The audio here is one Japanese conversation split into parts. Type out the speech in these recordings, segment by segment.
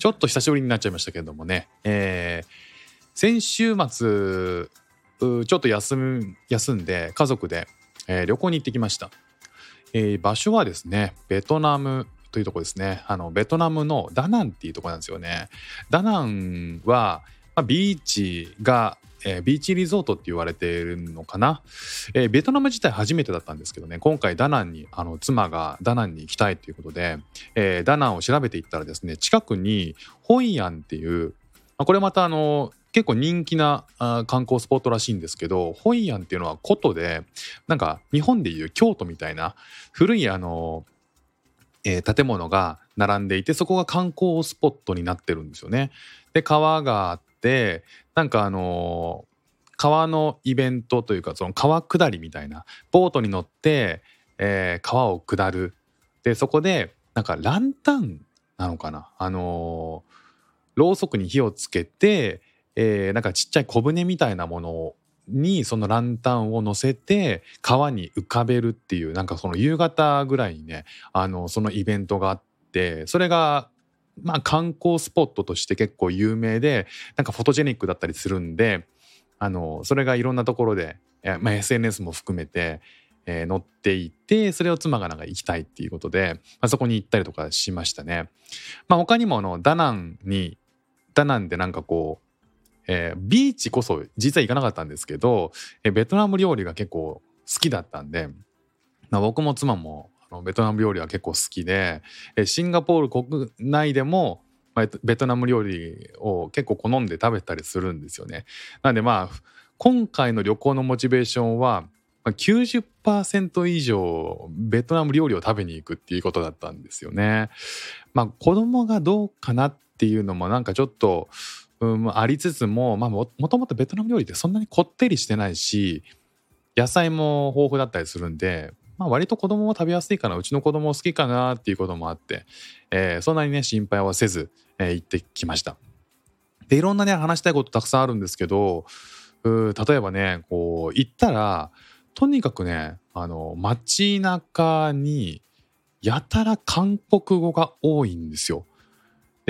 ちょっと久しぶりになっちゃいましたけどもね、えー先週末ちょっと休休んで家族で、えー旅行に行ってきました、えー場所はですねベトナムというところですね。あのベトナムのダナンっていうところなんですよね。ダナンは、まあ、ビーチが、えービーチリゾートって言われているのかな、えーベトナム自体初めてだったんですけどね今回ダナンにあの妻がダナンに行きたいということで、えーダナンを調べていったらですね近くにホイアンっていうまあこれまたあの結構人気なあ観光スポットらしいんですけどホイアンっていうのは古都でなんか日本でいう京都みたいな古いあの、えー建物が並んでいてそこが観光スポットになってるんですよね。で川があってなんかあの川のイベントというかその川下りみたいなボートに乗って、えー川を下る。でそこでなんかランタンなのかな？あのろうそくに火をつけて、えーなんかちっちゃい小舟みたいなものにそのランタンを乗せて川に浮かべるっていうなんかその夕方ぐらいにねあのそのイベントがあってそれがまあ観光スポットとして結構有名でなんかフォトジェニックだったりするんであのそれがいろんなところで、まあ、SNS も含めて、えー載っていてそれを妻がなんか行きたいっていうことで、まあ、そこに行ったりとかしましたね。まあ、他にもあのダナンにダナンでなんかこう、えービーチこそ実は行かなかったんですけど、えーベトナム料理が結構好きだったんで、まあ、僕も妻ものベトナム料理は結構好きで、シンガポール国内でも、ベトナム料理を結構好んで食べたりするんですよね。なんでまあ今回の旅行のモチベーションは90%以上ベトナム料理を食べに行くっていうことだったんですよね。まあ子供がどうかなっていうのもなんかちょっと、うん、ありつつも、まあ、ももともとベトナム料理ってそんなにこってりしてないし野菜も豊富だったりするんで、まあ、割と子供も食べやすいかなうちの子供好きかなっていうこともあって、えーそんなにね心配はせず、えー行ってきました。でいろんなね話したいことたくさんあるんですけどう例えばねこう行ったらとにかくねあの街中にやたら韓国語が多いんですよ。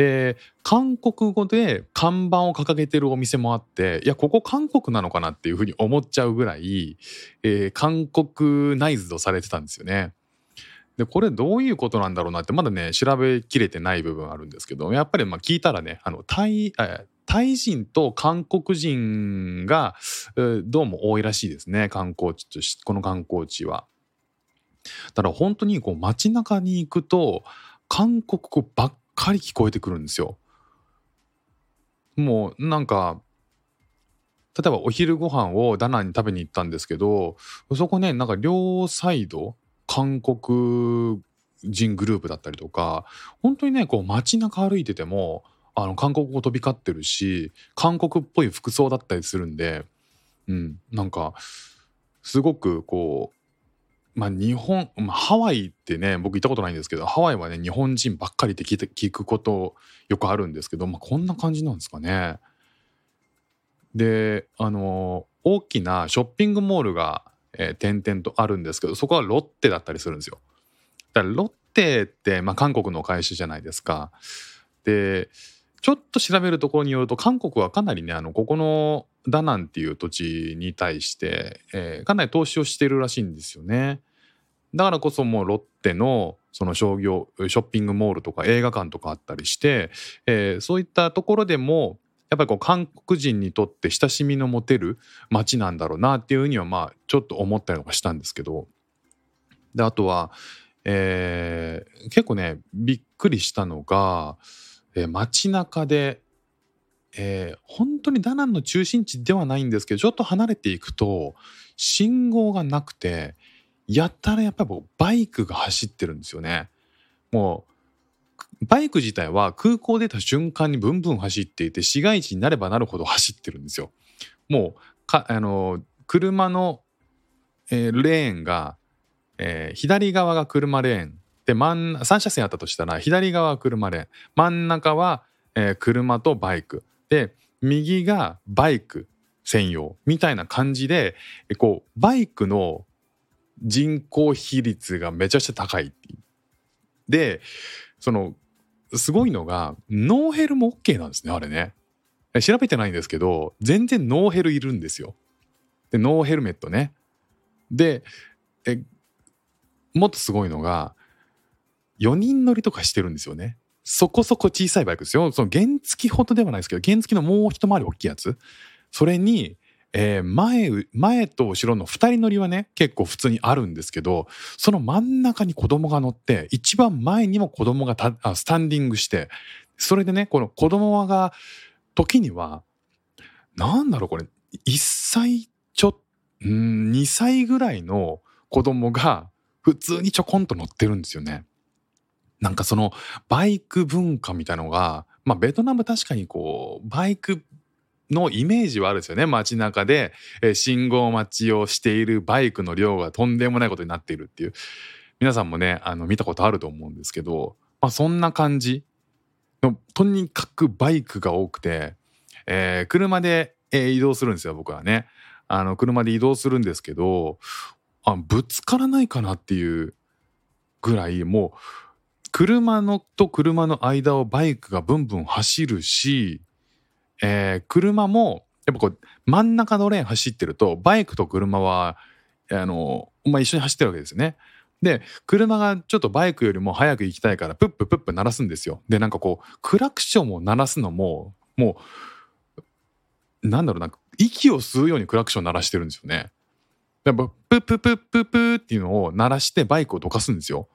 で韓国語で看板を掲げてるお店もあっていやここ韓国なのかなっていうふうに思っちゃうぐらい、えー韓国ナイズドされてたんですよね。でこれどういうことなんだろうなってまだね調べきれてない部分あるんですけどやっぱりま聞いたらねあのタイえータイ人と韓国人がどうも多いらしいですね観光地としこの観光地は。だから本当にこう街中に行くと韓国語ばっかり聞こえてくるんですよ。もうなんか例えばお昼ご飯をダナンに食べに行ったんですけどそこねなんか両サイド韓国人グループだったりとか本当にねこう街中歩いててもあの韓国語飛び交ってるし韓国っぽい服装だったりするんで、うん、なんかすごくこうまあ日本、まあ、ハワイってね僕行ったことないんですけどハワイはね日本人ばっかりって聞いて聞くことよくあるんですけど、まあ、こんな感じなんですかね。であの大きなショッピングモールが、えー点々とあるんですけどそこはロッテだったりするんですよ。だからロッテって、まあ、韓国の会社じゃないですか。でちょっと調べるところによると韓国はかなりねあのここのダナンっていう土地に対して、えーかなり投資をしてるらしいんですよね。だからこそもうロッテのその商業ショッピングモールとか映画館とかあったりして、えーそういったところでもやっぱりこう韓国人にとって親しみの持てる街なんだろうなっていうふうにはまあちょっと思ったりとかしたんですけど。であとは、えー結構ねびっくりしたのが、えー街中で、えー本当にダナンの中心地ではないんですけどちょっと離れていくと信号がなくてやったらやっぱりこうバイクが走ってるんですよね。もうバイク自体は空港出た瞬間にブンブン走っていて市街地になればなるほど走ってるんですよ。もうかあの車の、えーレーンが、えー左側が車レーンで真ん3車線あったとしたら左側は車レーン真ん中は、えー車とバイクで右がバイク専用みたいな感じでえこうバイクの人口比率がめちゃくちゃ高いっていう。でそのすごいのがノーヘルも OK なんですねあれね。調べてないんですけど全然ノーヘルいるんですよ。でノーヘルメットね。でえもっとすごいのが4人乗りとかしてるんですよね。そこそこ小さいバイクですよ。その原付ほどではないですけど原付のもう一回り大きいやつ。それに、えー前前と後ろの2人乗りはね結構普通にあるんですけどその真ん中に子供が乗って一番前にも子供がたスタンディングしてそれでねこの子供が時にはなんだろうこれ1歳ちょうん2歳ぐらいの子供が普通にちょこんと乗ってるんですよね。なんかそのバイク文化みたいのがまあベトナム確かにこうバイクのイメージはあるんですよね。街中で、え信号待ちをしているバイクの量がとんでもないことになっているっていう。皆さんもねあの見たことあると思うんですけど、まあ、そんな感じのとにかくバイクが多くて、えー車で、えー移動するんですよ僕はね。あの車で移動するんですけどあぶつからないかなっていうぐらいもう車のと車の間をバイクがブンブン走るし、えー車もやっぱこう真ん中のレーン走ってるとバイクと車はあの、まあ、一緒に走ってるわけですよね。で車がちょっとバイクよりも早く行きたいからプッププップ鳴らすんですよ。でなんかこうクラクションを鳴らすのももうなんだろうな息を吸うようにクラクション鳴らしてるんですよね。やっぱプッププッププっていうのを鳴らしてバイクをどかすんですよ。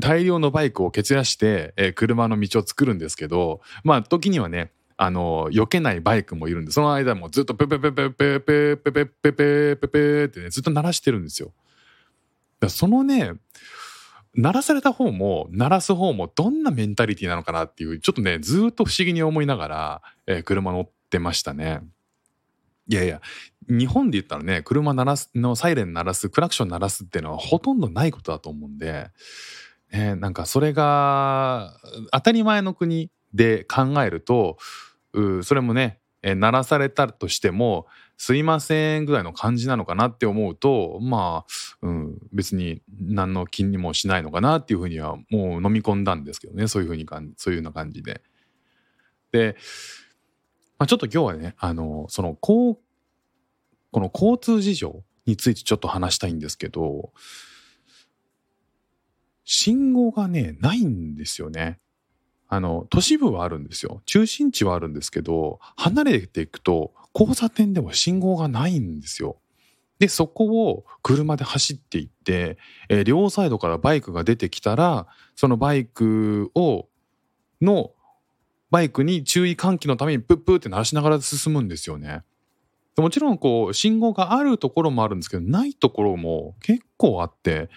大量のバイクを蹴散らして、えー車の道を作るんですけどまあ時にはねあの避けないバイクもいるんでその間もずっとペペペペペペペペペペペペってねずっと鳴らしてるんですよ。そのね鳴らされた方も鳴らす方もどんなメンタリティなのかなっていうちょっとねずっと不思議に思いながら、えー車乗ってましたね。いやいや日本で言ったらね車鳴らすのサイレン鳴らすクラクション鳴らすっていうのはほとんどないことだと思うんで、ね、なんかそれが当たり前の国で考えるとそれもね、えー鳴らされたとしても「すいません」ぐらいの感じなのかなって思うとまあ、うん、別に何の気にもしないのかなっていうふうにはもう飲み込んだんですけどねそういうふうにかそういうような感じで。で、まあ、ちょっと今日はねあのそのこうこの交通事情についてちょっと話したいんですけど信号がねないんですよね。あの都市部はあるんですよ中心地はあるんですけど離れていくと交差点では信号がないんですよ。でそこを車で走っていって、えー両サイドからバイクが出てきたらそのバイクをのバイクに注意喚起のためにプップーって鳴らしながら進むんですよね。もちろんこう信号があるところもあるんですけどないところも結構あって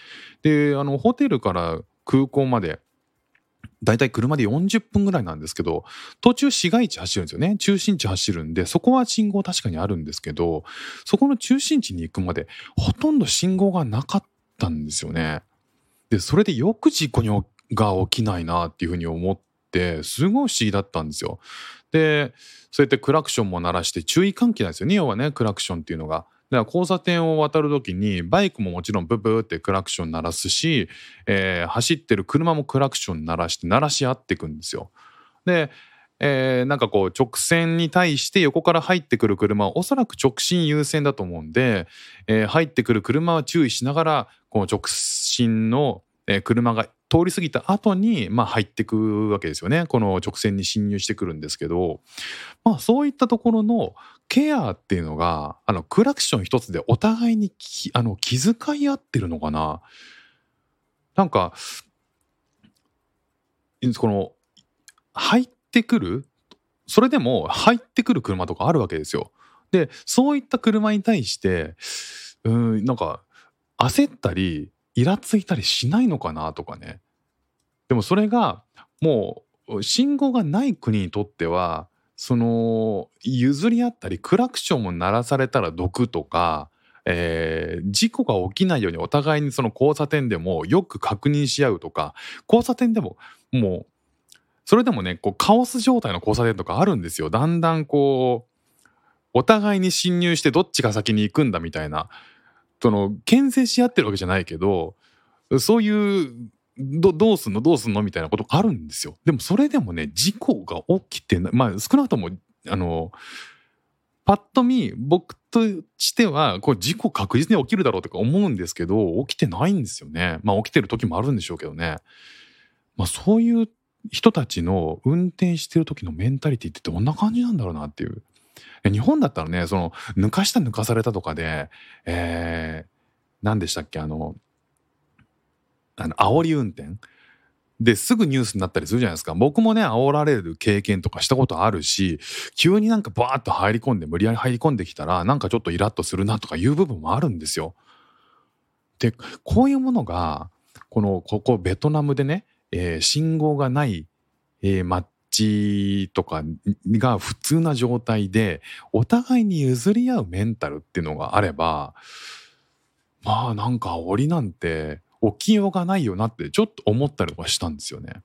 であのホテルから空港までだいたい車で40分ぐらいなんですけど途中市街地走るんですよね中心地走るんでそこは信号確かにあるんですけどそこの中心地に行くまでほとんど信号がなかったんですよね。でそれでよく事故が起きないなっていうふうに思ってすごい不思議だったんですよ。でそうやってクラクションも鳴らして注意喚起なんですよね要はねクラクションっていうのが。だから交差点を渡る時にバイクももちろんブブーってクラクション鳴らすし、えー走ってる車もクラクション鳴らして鳴らし合っていくんですよ。で、えーなんかこう直線に対して横から入ってくる車はおそらく直進優先だと思うんで、えー入ってくる車は注意しながらこの直進の、車が通り過ぎた後にまあ入ってくわけですよね。この直線に進入してくるんですけど、まあ、そういったところのケアっていうのがあのクラクション一つでお互いにきあの気遣い合ってるのかな。なんかこの入ってくるそれでも入ってくる車とかあるわけですよ。でそういった車に対してうんなんか焦ったりイラついたりしないのかなとかね。でもそれがもう信号がない国にとってはその譲り合ったりクラクションも鳴らされたら毒とか、えー事故が起きないようにお互いにその交差点でもよく確認し合うとか交差点でももうそれでもねこうカオス状態の交差点とかあるんですよだんだんこうお互いに侵入してどっちが先に行くんだみたいなその牽制し合ってるわけじゃないけどそういうどどうすんの？どうすんの？みたいなことがあるんですよ。でもそれでもね事故が起きてなまあ少なくともあのパッと見僕としてはこれ事故確実に起きるだろうとか思うんですけど起きてないんですよね。まあ起きてる時もあるんでしょうけどね。まあそういう人たちの運転してる時のメンタリティってどんな感じなんだろうなっていう。日本だったらねその抜かした抜かされたとかでえー、何でしたっけあのあの煽り運転？ですぐニュースになったりするじゃないですか僕もね煽られる経験とかしたことあるし急になんかバーッと入り込んで無理やり入り込んできたらなんかちょっとイラッとするなとかいう部分もあるんですよ。でこういうものがこのここベトナムでね、えー信号がない、えー街とかが普通な状態でお互いに譲り合うメンタルっていうのがあればまあなんか煽りなんて起きようがないよなってちょっと思ったりとかしたんですよね。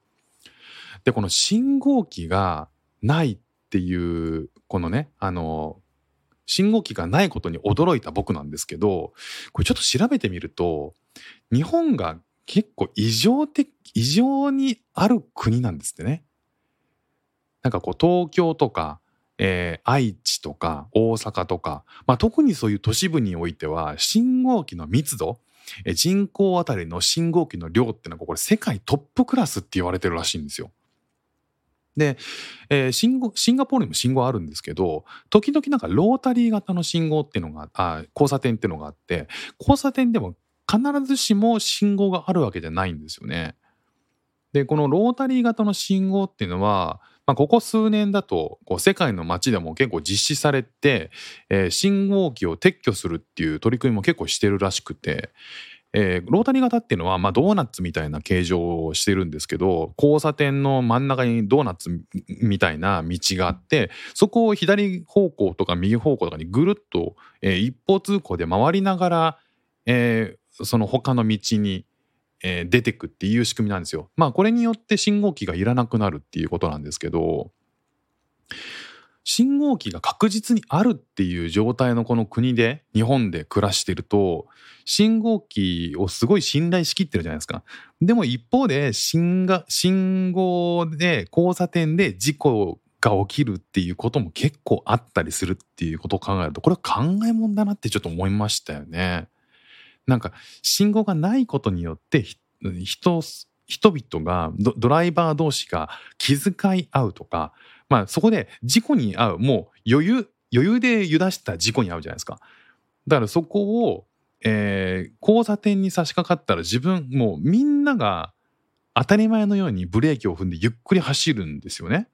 でこの信号機がないっていうこのねあの信号機がないことに驚いた僕なんですけどこれちょっと調べてみると日本が結構異常的異常にある国なんですってね。なんかこう東京とか、えー愛知とか大阪とか、まあ、特にそういう都市部においては信号機の密度人口あたりの信号機の量ってのがこれ世界トップクラスって言われてるらしいんですよ。で、えー信号シンガポールにも信号あるんですけど時々なんかロータリー型の信号っていうのがあ交差点っていうのがあって交差点でも必ずしも信号があるわけじゃないんですよね。でこのロータリー型の信号っていうのは、まあ、ここ数年だとこう世界の街でも結構実施されて、えー信号機を撤去するっていう取り組みも結構してるらしくて、えーロータリー型っていうのは、まあ、ドーナツみたいな形状をしてるんですけど交差点の真ん中にドーナツみたいな道があってそこを左方向とか右方向とかにぐるっと、えー一方通行で回りながら、えーその他の道に、えー出てくっていう仕組みなんですよ。まあこれによって信号機がいらなくなるっていうことなんですけど信号機が確実にあるっていう状態のこの国で日本で暮らしてると信号機をすごい信頼しきってるじゃないですか。でも一方で信が信号で交差点で事故が起きるっていうことも結構あったりするっていうことを考えるとこれは考えもんだなってちょっと思いましたよね。なんか信号がないことによって人人々がドライバー同士が気遣い合うとか、まあ、そこで事故に遭うもう余裕余裕で油断した事故に遭うじゃないですか。だからそこを、えー交差点に差し掛かったら自分もうみんなが当たり前のようにブレーキを踏んでゆっくり走るんですよね。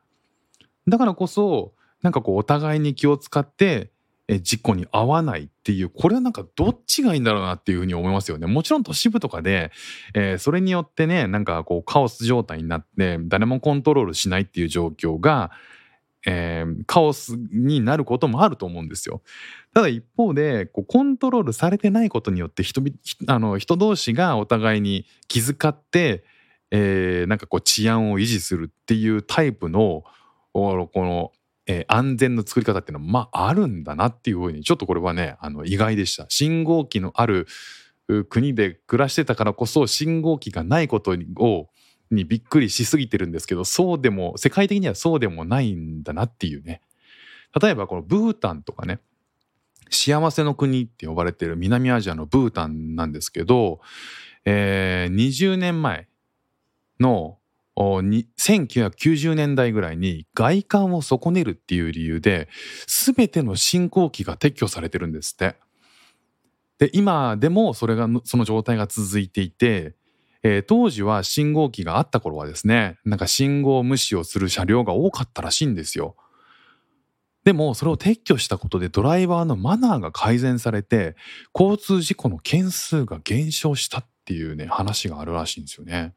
だからこそなんかこうお互いに気を使って事故に遭わないっていうこれはなんかどっちがいいんだろうなっていうふうに思いますよね。もちろん都市部とかで、えーそれによってねなんかこうカオス状態になって誰もコントロールしないっていう状況が、えーカオスになることもあると思うんですよ。ただ一方でこうコントロールされてないことによって人あの人同士がお互いに気遣って、えーなんかこう治安を維持するっていうタイプのこの、えー安全の作り方っていうのはまああるんだなっていうふうにちょっとこれはねあの意外でした。信号機のある国で暮らしてたからこそ信号機がないことをにびっくりしすぎてるんですけどそうでも世界的にはそうでもないんだなっていうね例えばこのブータンとかね幸せの国って呼ばれてる南アジアのブータンなんですけど、えー20年前の1990年代ぐらいに外観を損ねるっていう理由で全ての信号機が撤去されてるんですって。で今でもそれがその状態が続いていて、えー当時は信号機があった頃はですねなんか信号無視をする車両が多かったらしいんですよ。でもそれを撤去したことでドライバーのマナーが改善されて交通事故の件数が減少したっていうね話があるらしいんですよね。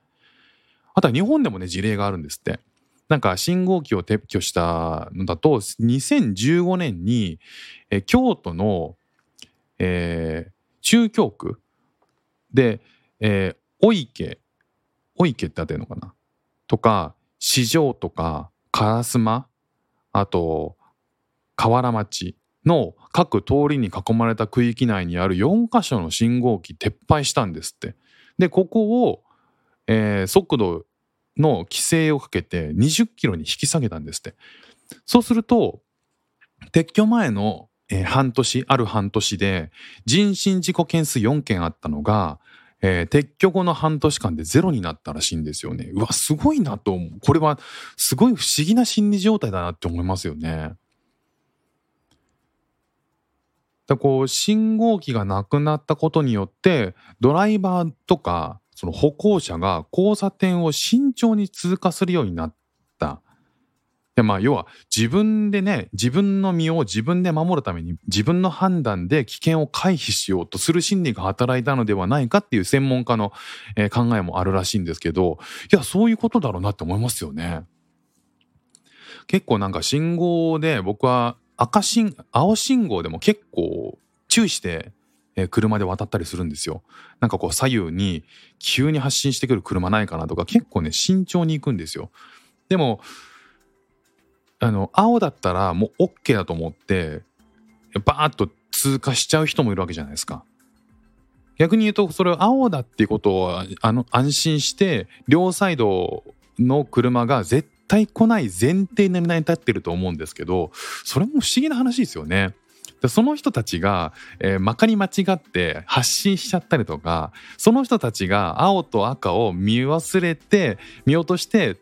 あとは日本でもね事例があるんですってなんか信号機を撤去したのだと2015年に、え京都の、えー、中京区で、えー、お池お池ってあってるのかな？とか市場とか烏丸あと河原町の各通りに囲まれた区域内にある4箇所の信号機撤廃したんですって。でここを、えー、速度の規制をかけて20キロに引き下げたんですって。そうすると撤去前の、えー、半年ある半年で人身事故件数4件あったのが、えー、撤去後の半年間でゼロになったらしいんですよね。うわすごいなと思う。これはすごい不思議な心理状態だなって思いますよね。だこう信号機がなくなったことによってドライバーとかその歩行者が交差点を慎重に通過するようになった。でまあ要は自分でね自分の身を自分で守るために自分の判断で危険を回避しようとする心理が働いたのではないかっていう専門家の、え考えもあるらしいんですけどいやそういうことだろうなって思いますよね。結構なんか信号で僕は赤信青信号でも結構注意してえ車で渡ったりするんですよ。なんかこう左右に急に発進してくる車ないかなとか結構ね慎重に行くんですよ。でもあの青だったらもう OK だと思ってバーッと通過しちゃう人もいるわけじゃないですか。逆に言うとそれを青だっていうことをあの安心して両サイドの車が絶対来ない前提に成り立ってると思うんですけどそれも不思議な話ですよね。でその人たちが、えー、まかり間違って発信しちゃったりとかその人たちが青と赤を見忘れて見落として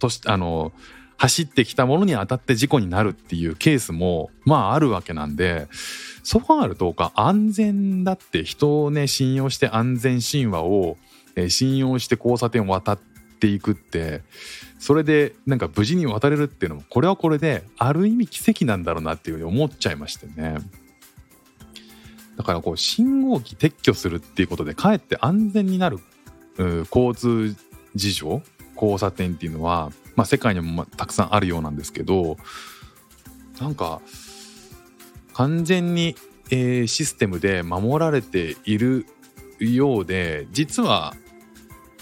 としあの走ってきたものに当たって事故になるっていうケースもまああるわけなんでそう考えるとか安全だって人をね信用して安全神話を、えー、信用して交差点を渡っていくってそれでなんか無事に渡れるっていうのもこれはこれである意味奇跡なんだろうなっていうふうに思っちゃいましてね。だからこう信号機撤去するっていうことでかえって安全になる交通事情交差点っていうのは、まあ、世界にもたくさんあるようなんですけどなんか完全に、えー、システムで守られているようで実は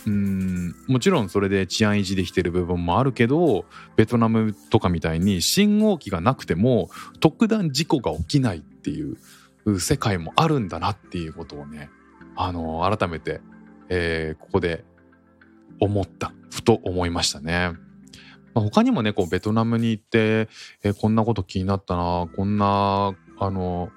うんもちろんそれで治安維持できてる部分もあるけどベトナムとかみたいに信号機がなくても特段事故が起きないっていう世界もあるんだなっていうことをねあの改めて、えー、ここで思ったふと思いましたね。まあ、他にもねこうベトナムに行って、えー、こんなこと気になったなこんなあの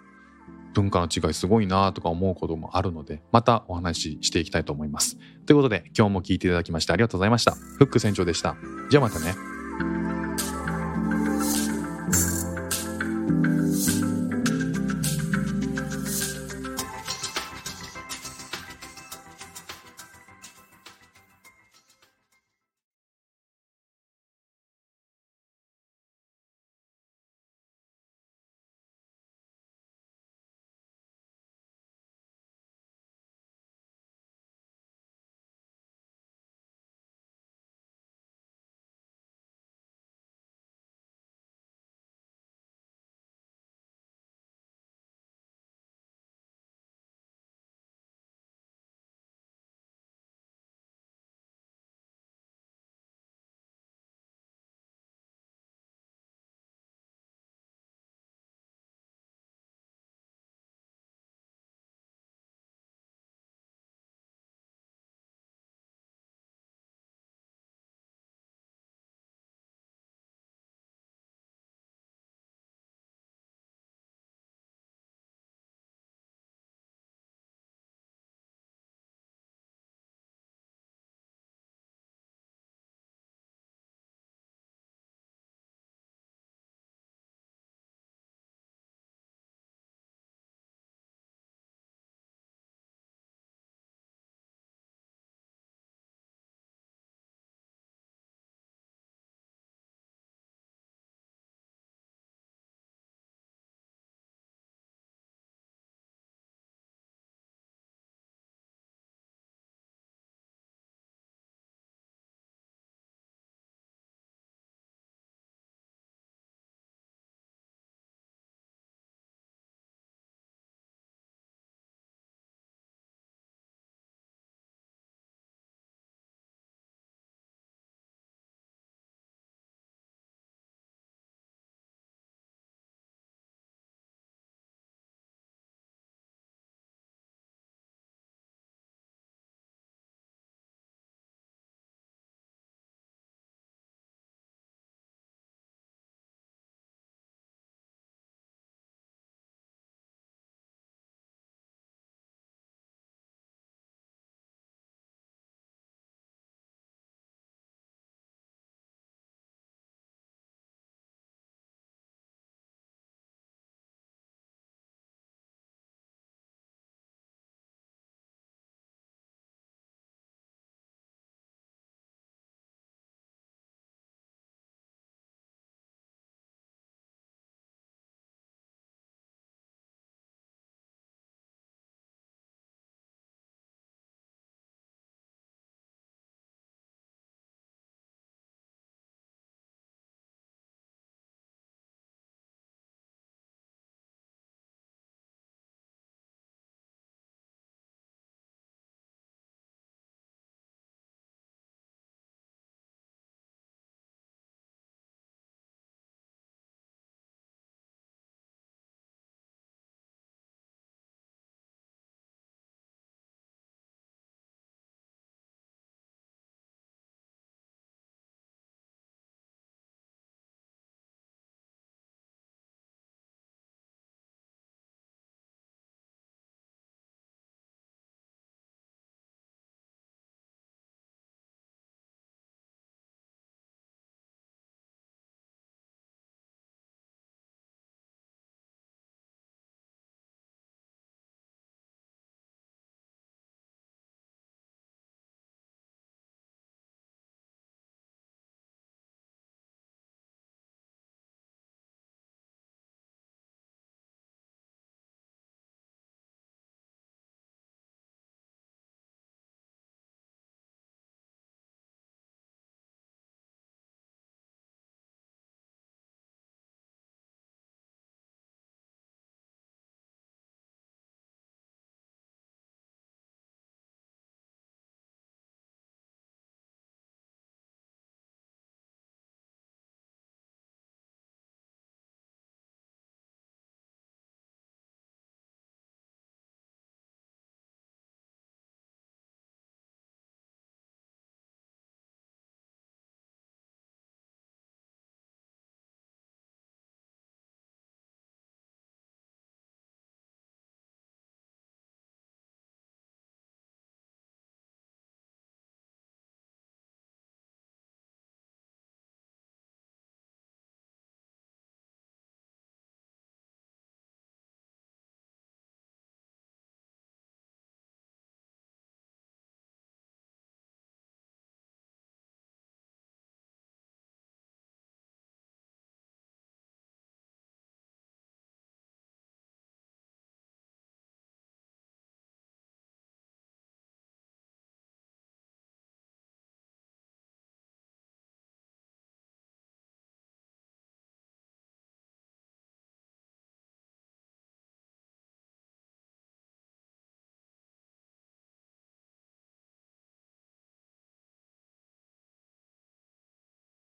文化の違いすごいなとか思うこともあるのでまたお話ししていきたいと思います。ということで今日も聞いていただきましてありがとうございました。フック船長でした。じゃあまたね。